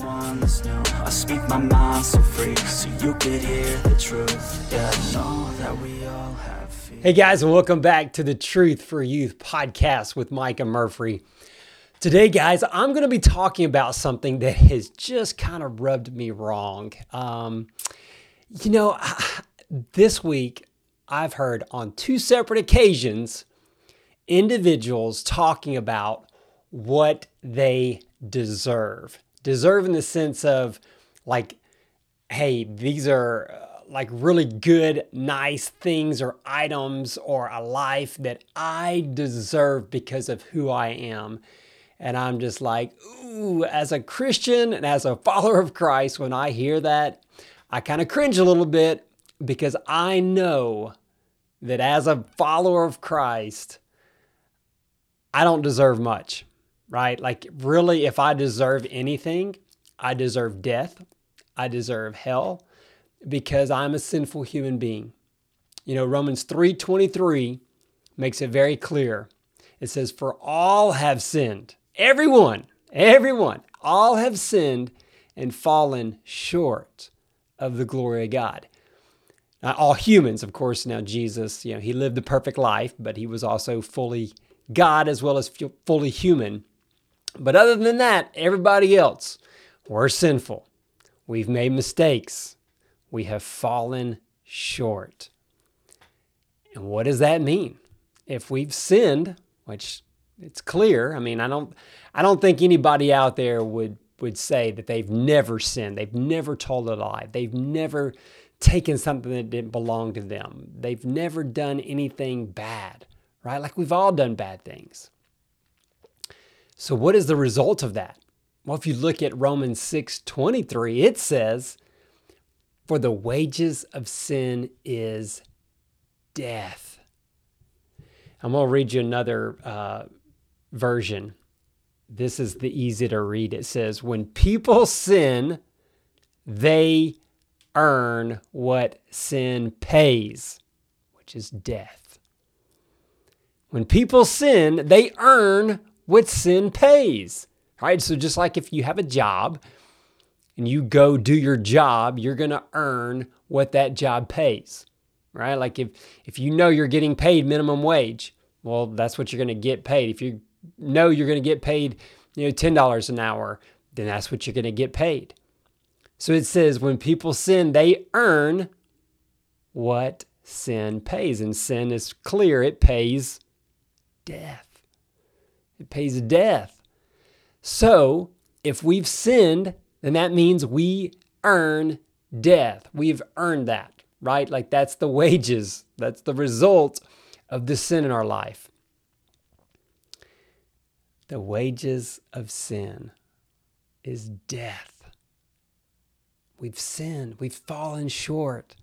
I speak my mind so free, so you could hear the truth. Yeah, I know that we all have fear. Hey guys, and welcome back to the Truth for Youth podcast with Micah Murphy. Today, guys, I'm going to be talking about something that has just kind of rubbed me wrong. Um, you know, this week I've heard on two separate occasions individuals talking about what they deserve. Deserve in the sense of like, hey, these are uh, like really good, nice things or items or a life that I deserve because of who I am. And I'm just like, ooh, as a Christian and as a follower of Christ, when I hear that, I kind of cringe a little bit because I know that as a follower of Christ, I don't deserve much right? Like, really, if I deserve anything, I deserve death, I deserve hell because I'm a sinful human being. You know, Romans 3:23 makes it very clear. It says, For all have sinned, everyone, everyone, all have sinned and fallen short of the glory of God. Now, all humans, of course, now Jesus, you know, he lived the perfect life, but he was also fully God as well as fully human. But other than that, everybody else, we're sinful. We've made mistakes. We have fallen short. And what does that mean? If we've sinned, which it's clear, I mean, I don't I don't think anybody out there would would say that they've never sinned. They've never told a lie. They've never taken something that didn't belong to them. They've never done anything bad, right? Like we've all done bad things. So what is the result of that? Well, if you look at Romans 6:23, it says, "For the wages of sin is death." I'm going to read you another uh, version. This is the easy to read. It says, "When people sin, they earn what sin pays, which is death." When people sin, they earn what sin pays, right? So just like if you have a job and you go do your job, you're going to earn what that job pays, right? Like if if you know you're getting paid minimum wage, well, that's what you're going to get paid. If you know you're going to get paid, you know, $10 an hour, then that's what you're going to get paid. So it says when people sin, they earn what sin pays. And sin is clear, it pays death. It pays death. So if we've sinned, then that means we earn death. We've earned that, right? Like that's the wages, that's the result of the sin in our life. The wages of sin is death. We've sinned, we've fallen short.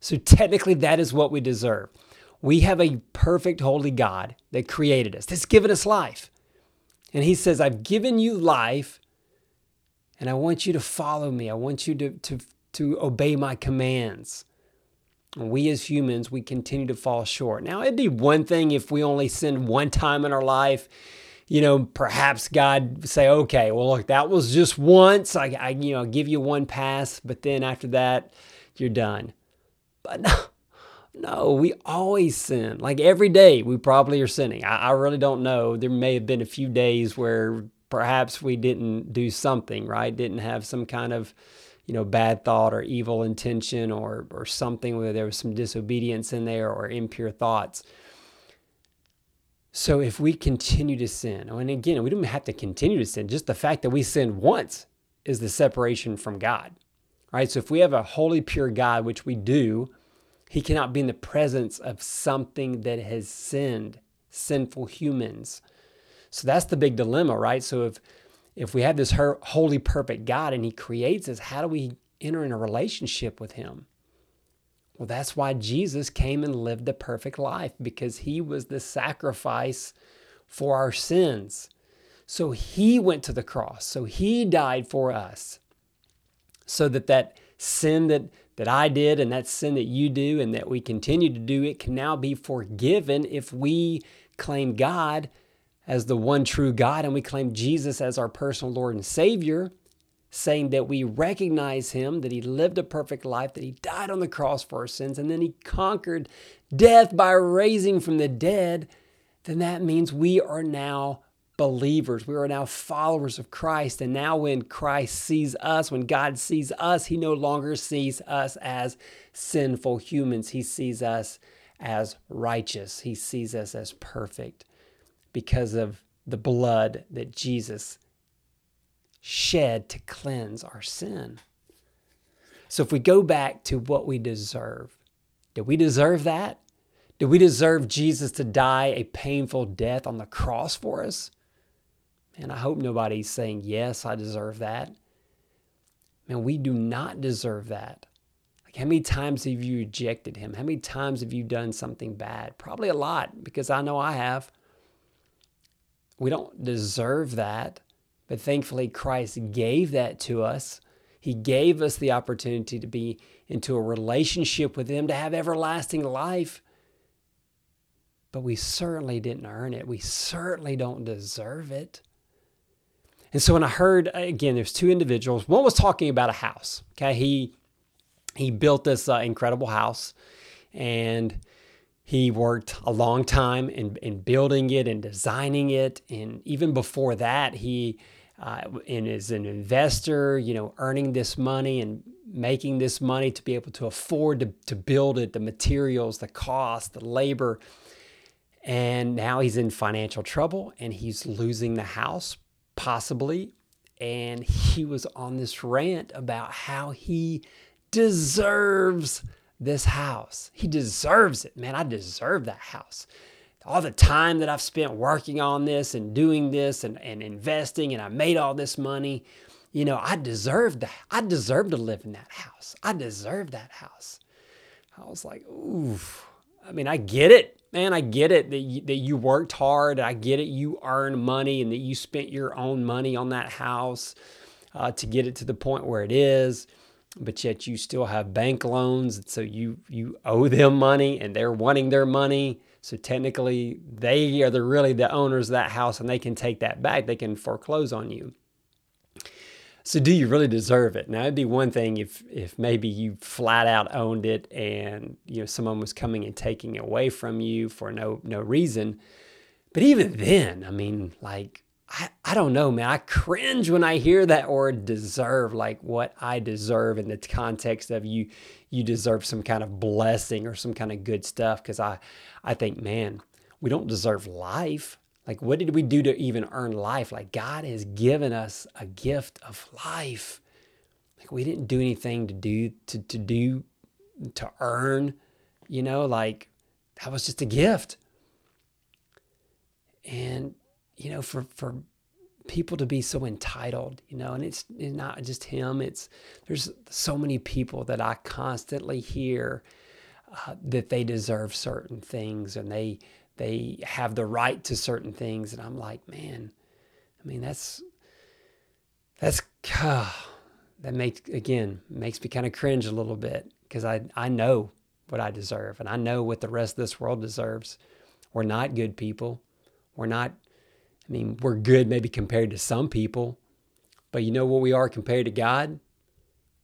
So technically, that is what we deserve. We have a perfect, holy God that created us, that's given us life. And He says, I've given you life, and I want you to follow me. I want you to, to, to obey my commands. And we as humans, we continue to fall short. Now, it'd be one thing if we only sin one time in our life. You know, perhaps God say, okay, well, look, that was just once. I, I you know, give you one pass, but then after that, you're done. But no, no, we always sin. Like every day, we probably are sinning. I, I, really don't know. There may have been a few days where perhaps we didn't do something, right? Didn't have some kind of, you know, bad thought or evil intention or, or something where there was some disobedience in there or impure thoughts. So if we continue to sin, and again, we don't have to continue to sin, just the fact that we sin once is the separation from God, right? So if we have a holy, pure God, which we do, he cannot be in the presence of something that has sinned, sinful humans. So that's the big dilemma, right? So if if we have this holy, perfect God and He creates us, how do we enter in a relationship with Him? Well, that's why Jesus came and lived the perfect life because He was the sacrifice for our sins. So He went to the cross. So He died for us so that that sin that that I did and that sin that you do and that we continue to do, it can now be forgiven if we claim God as the one true God and we claim Jesus as our personal Lord and Savior. saying that we recognize him, that he lived a perfect life, that he died on the cross for our sins, and then he conquered death by raising from the dead, then that means we are now believers. We are now followers of Christ. And now, when Christ sees us, when God sees us, he no longer sees us as sinful humans. He sees us as righteous, he sees us as perfect because of the blood that Jesus shed to cleanse our sin. So if we go back to what we deserve, did we deserve that? Did we deserve Jesus to die a painful death on the cross for us? And I hope nobody's saying, Yes, I deserve that. Man, we do not deserve that. Like, how many times have you rejected him? How many times have you done something bad? Probably a lot, because I know I have. We don't deserve that. But thankfully, Christ gave that to us. He gave us the opportunity to be into a relationship with Him, to have everlasting life. But we certainly didn't earn it. We certainly don't deserve it. And so when I heard again, there's two individuals. One was talking about a house. Okay, he he built this uh, incredible house, and he worked a long time in in building it and designing it. And even before that, he uh, and as an investor, you know, earning this money and making this money to be able to afford to, to build it, the materials, the cost, the labor. And now he's in financial trouble and he's losing the house, possibly. And he was on this rant about how he deserves this house. He deserves it. Man, I deserve that house all the time that I've spent working on this and doing this and, and investing and I made all this money, you know, I deserve that. I deserve to live in that house. I deserve that house. I was like, oof. I mean, I get it, man. I get it that you, that you worked hard. I get it. You earned money and that you spent your own money on that house uh, to get it to the point where it is. But yet you still have bank loans, so you you owe them money, and they're wanting their money so technically, they are the really the owners of that house, and they can take that back. They can foreclose on you. So do you really deserve it? Now it'd be one thing if if maybe you flat out owned it and you know someone was coming and taking it away from you for no no reason. But even then, I mean, like I, I don't know, man. I cringe when I hear that word deserve, like what I deserve in the context of you you deserve some kind of blessing or some kind of good stuff. Cause I I think, man, we don't deserve life. Like, what did we do to even earn life? Like, God has given us a gift of life. Like, we didn't do anything to do to, to do to earn, you know, like that was just a gift. And you know, for for people to be so entitled, you know, and it's, it's not just him. It's there's so many people that I constantly hear uh, that they deserve certain things and they they have the right to certain things, and I'm like, man, I mean that's that's uh, that makes again makes me kind of cringe a little bit because I I know what I deserve and I know what the rest of this world deserves. We're not good people. We're not I mean, we're good maybe compared to some people, but you know what we are compared to God?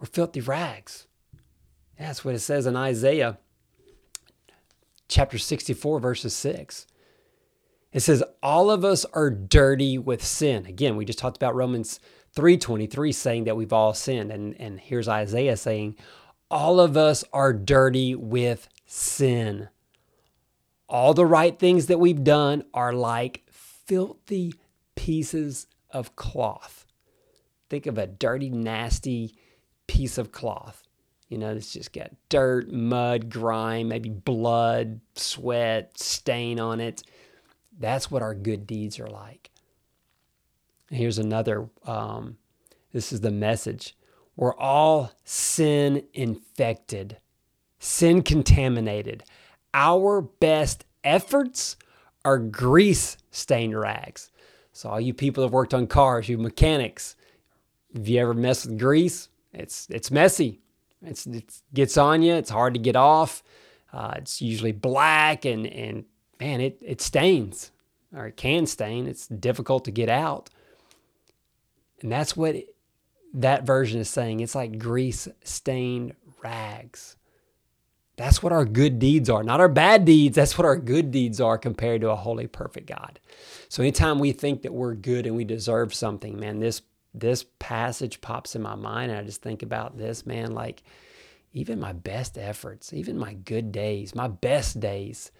We're filthy rags. That's what it says in Isaiah chapter 64, verses 6. It says, All of us are dirty with sin. Again, we just talked about Romans 3:23 saying that we've all sinned. And, and here's Isaiah saying, All of us are dirty with sin. All the right things that we've done are like filthy pieces of cloth. Think of a dirty, nasty piece of cloth. You know, it's just got dirt, mud, grime, maybe blood, sweat, stain on it. That's what our good deeds are like. Here's another um, this is the message. We're all sin infected, sin contaminated. Our best efforts are grease stained rags. So, all you people that have worked on cars, you mechanics, if you ever mess with grease, it's it's messy. It's it gets on you. It's hard to get off. Uh, it's usually black and and man, it it stains or it can stain. It's difficult to get out. And that's what that version is saying it's like grease stained rags. That's what our good deeds are, not our bad deeds. That's what our good deeds are compared to a holy, perfect God. So anytime we think that we're good and we deserve something, man, this this passage pops in my mind, and I just think about this, man. Like even my best efforts, even my good days, my best days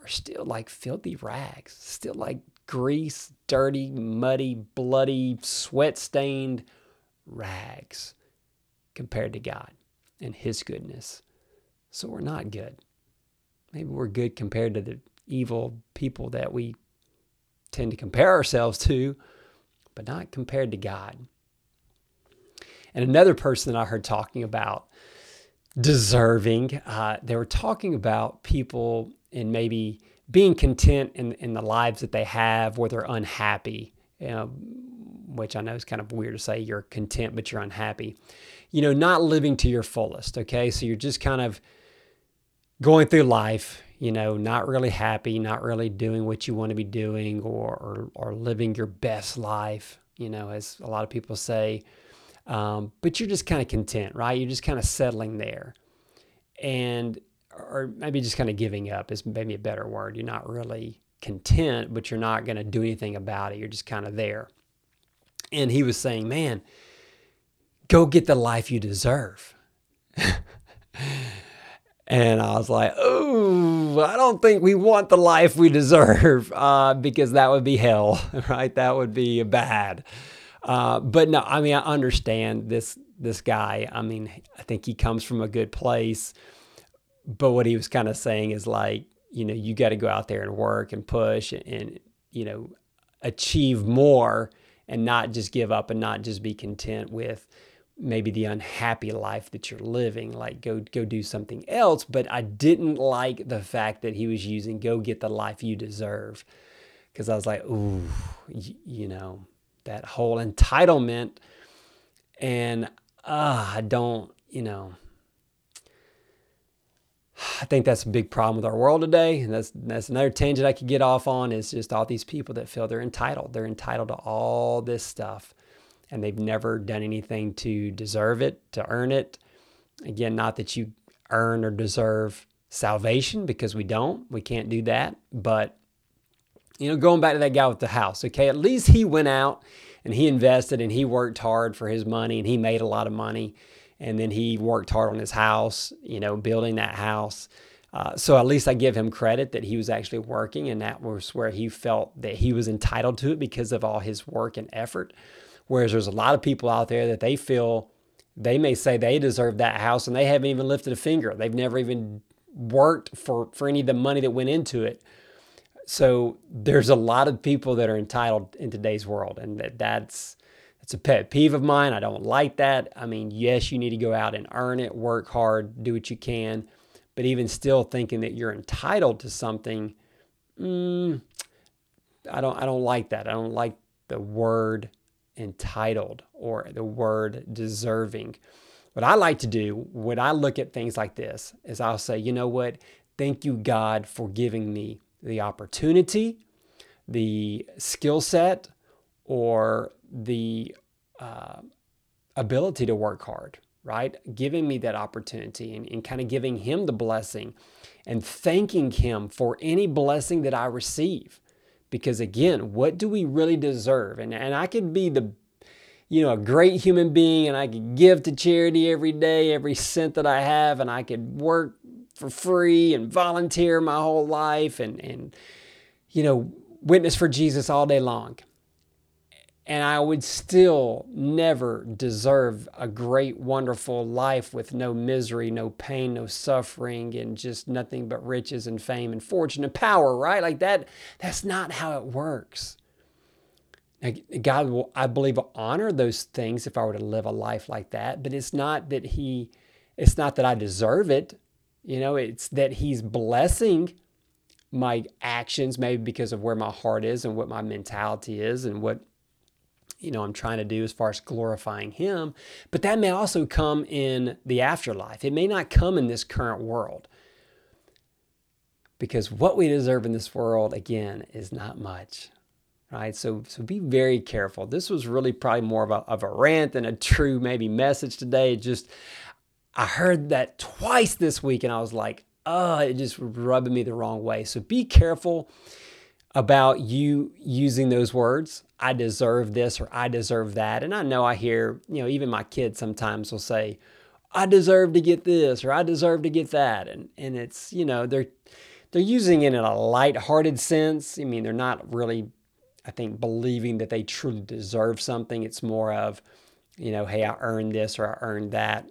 are still like filthy rags, still like grease, dirty, muddy, bloody, sweat stained rags compared to God and His goodness. So we're not good. Maybe we're good compared to the evil people that we tend to compare ourselves to, but not compared to God. And another person that I heard talking about deserving, uh, they were talking about people and maybe being content in, in the lives that they have where they're unhappy, you know, which I know is kind of weird to say you're content, but you're unhappy. You know, not living to your fullest. Okay. So you're just kind of going through life, you know, not really happy, not really doing what you want to be doing or, or, or living your best life, you know, as a lot of people say. Um, but you're just kind of content, right? You're just kind of settling there. And or maybe just kind of giving up is maybe a better word. You're not really content, but you're not going to do anything about it. You're just kind of there. And he was saying, man, go get the life you deserve. and I was like, oh, I don't think we want the life we deserve uh, because that would be hell, right? That would be bad. Uh, but no, I mean, I understand this this guy. I mean, I think he comes from a good place but what he was kind of saying is like, you know, you got to go out there and work and push and, and, you know, achieve more and not just give up and not just be content with maybe the unhappy life that you're living like go go do something else but I didn't like the fact that he was using go get the life you deserve cuz I was like ooh you, you know that whole entitlement and uh, I don't you know I think that's a big problem with our world today. And that's that's another tangent I could get off on is just all these people that feel they're entitled. They're entitled to all this stuff and they've never done anything to deserve it, to earn it. Again, not that you earn or deserve salvation because we don't. We can't do that. But you know, going back to that guy with the house, okay, at least he went out and he invested and he worked hard for his money and he made a lot of money and then he worked hard on his house, you know, building that house. Uh, so at least I give him credit that he was actually working, and that was where he felt that he was entitled to it because of all his work and effort. Whereas there's a lot of people out there that they feel they may say they deserve that house and they haven't even lifted a finger. They've never even worked for, for any of the money that went into it. So there's a lot of people that are entitled in today's world, and that that's it's a pet peeve of mine. I don't like that. I mean, yes, you need to go out and earn it, work hard, do what you can, but even still thinking that you're entitled to something, mm, I don't. I don't like that. I don't like the word entitled or the word deserving. What I like to do when I look at things like this is I'll say, you know what? Thank you, God, for giving me the opportunity, the skill set, or the uh, ability to work hard, right? Giving me that opportunity and, and kind of giving Him the blessing and thanking Him for any blessing that I receive. Because again, what do we really deserve? And, and I could be the you know, a great human being and I could give to charity every day, every cent that I have, and I could work for free and volunteer my whole life and, and you know, witness for Jesus all day long and I would still never deserve a great, wonderful life with no misery, no pain, no suffering, and just nothing but riches and fame and fortune and power, right? Like that, that's not how it works. God will, I believe, honor those things if I were to live a life like that, but it's not that He, it's not that I deserve it. You know, it's that He's blessing my actions, maybe because of where my heart is and what my mentality is and what you know I'm trying to do as far as glorifying him but that may also come in the afterlife it may not come in this current world because what we deserve in this world again is not much right? So, so be very careful. This was really probably more of a, of a rant than a true maybe message today. It just, I heard that twice this week and I was like, oh, it just rubbing me the wrong way. So be careful about you using those words. I deserve this or I deserve that. And I know I hear, you know, even my kids sometimes will say, I deserve to get this or I deserve to get that. And and it's, you know, they're they're using it in a light-hearted sense. I mean, they're not really, I think, believing that they truly deserve something. It's more of, you know, hey, I earned this or I earned that.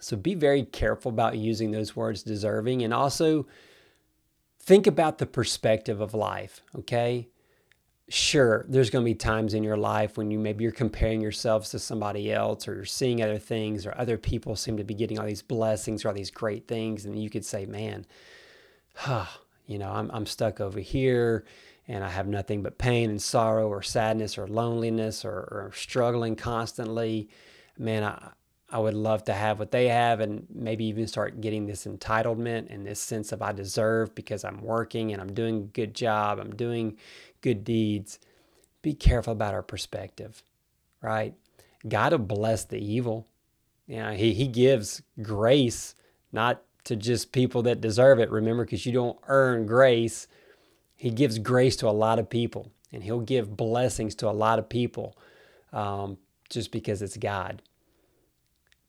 So be very careful about using those words deserving and also think about the perspective of life, okay? Sure, there's going to be times in your life when you maybe you're comparing yourselves to somebody else or you're seeing other things or other people seem to be getting all these blessings or all these great things and you could say, "Man, huh, you know, I'm I'm stuck over here and I have nothing but pain and sorrow or sadness or loneliness or, or struggling constantly." Man, I I would love to have what they have and maybe even start getting this entitlement and this sense of I deserve because I'm working and I'm doing a good job, I'm doing good deeds. Be careful about our perspective, right? God will bless the evil. You know, he, he gives grace not to just people that deserve it. Remember, because you don't earn grace, He gives grace to a lot of people and He'll give blessings to a lot of people um, just because it's God.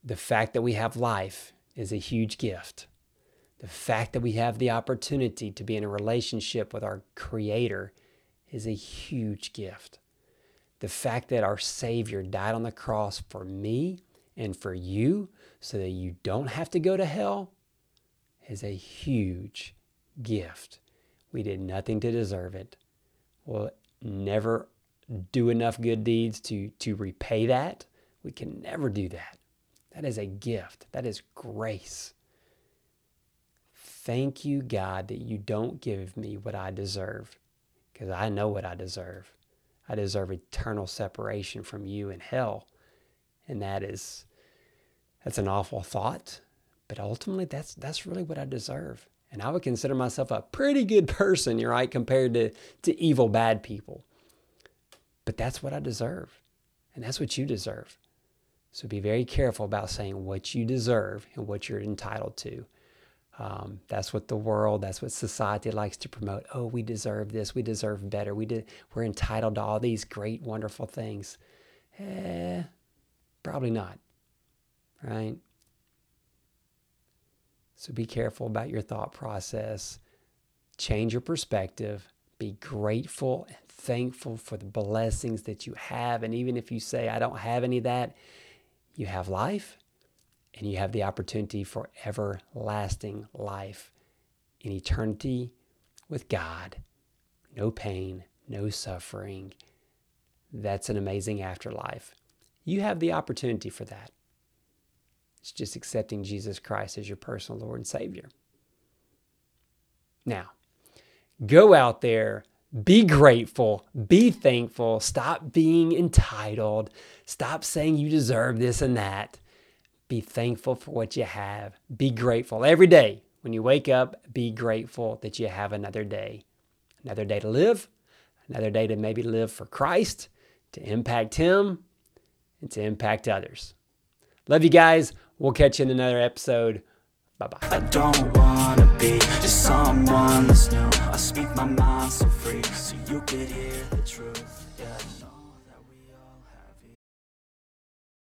The fact that we have life is a huge gift. The fact that we have the opportunity to be in a relationship with our Creator is a huge gift. The fact that our Savior died on the cross for me and for you so that you don't have to go to hell is a huge gift. We did nothing to deserve it. We'll never do enough good deeds to, to repay that. We can never do that. That is a gift. That is grace. Thank you, God, that you don't give me what I deserve because I know what I deserve. I deserve eternal separation from you in hell. And that is that's an awful thought, but ultimately that's that's really what I deserve. And I would consider myself a pretty good person, you're right, compared to, to evil bad people. But that's what I deserve. And that's what you deserve. So be very careful about saying what you deserve and what you're entitled to. Um, that's what the world, that's what society likes to promote. Oh, we deserve this. We deserve better. We did, we're entitled to all these great, wonderful things. Eh, probably not. Right? So be careful about your thought process. Change your perspective. Be grateful and thankful for the blessings that you have. And even if you say, I don't have any of that, you have life and you have the opportunity for everlasting life in eternity with God. No pain, no suffering. That's an amazing afterlife. You have the opportunity for that. It's just accepting Jesus Christ as your personal Lord and Savior. Now, go out there be grateful, be thankful, stop being entitled, stop saying you deserve this and that. Be thankful for what you have. Be grateful every day. When you wake up, be grateful that you have another day. Another day to live, another day to maybe live for Christ, to impact Him, and to impact others. Love you guys. We'll catch you in another episode. Bye bye. Be just someone that's new. I speak my mind so free, so you could hear the truth.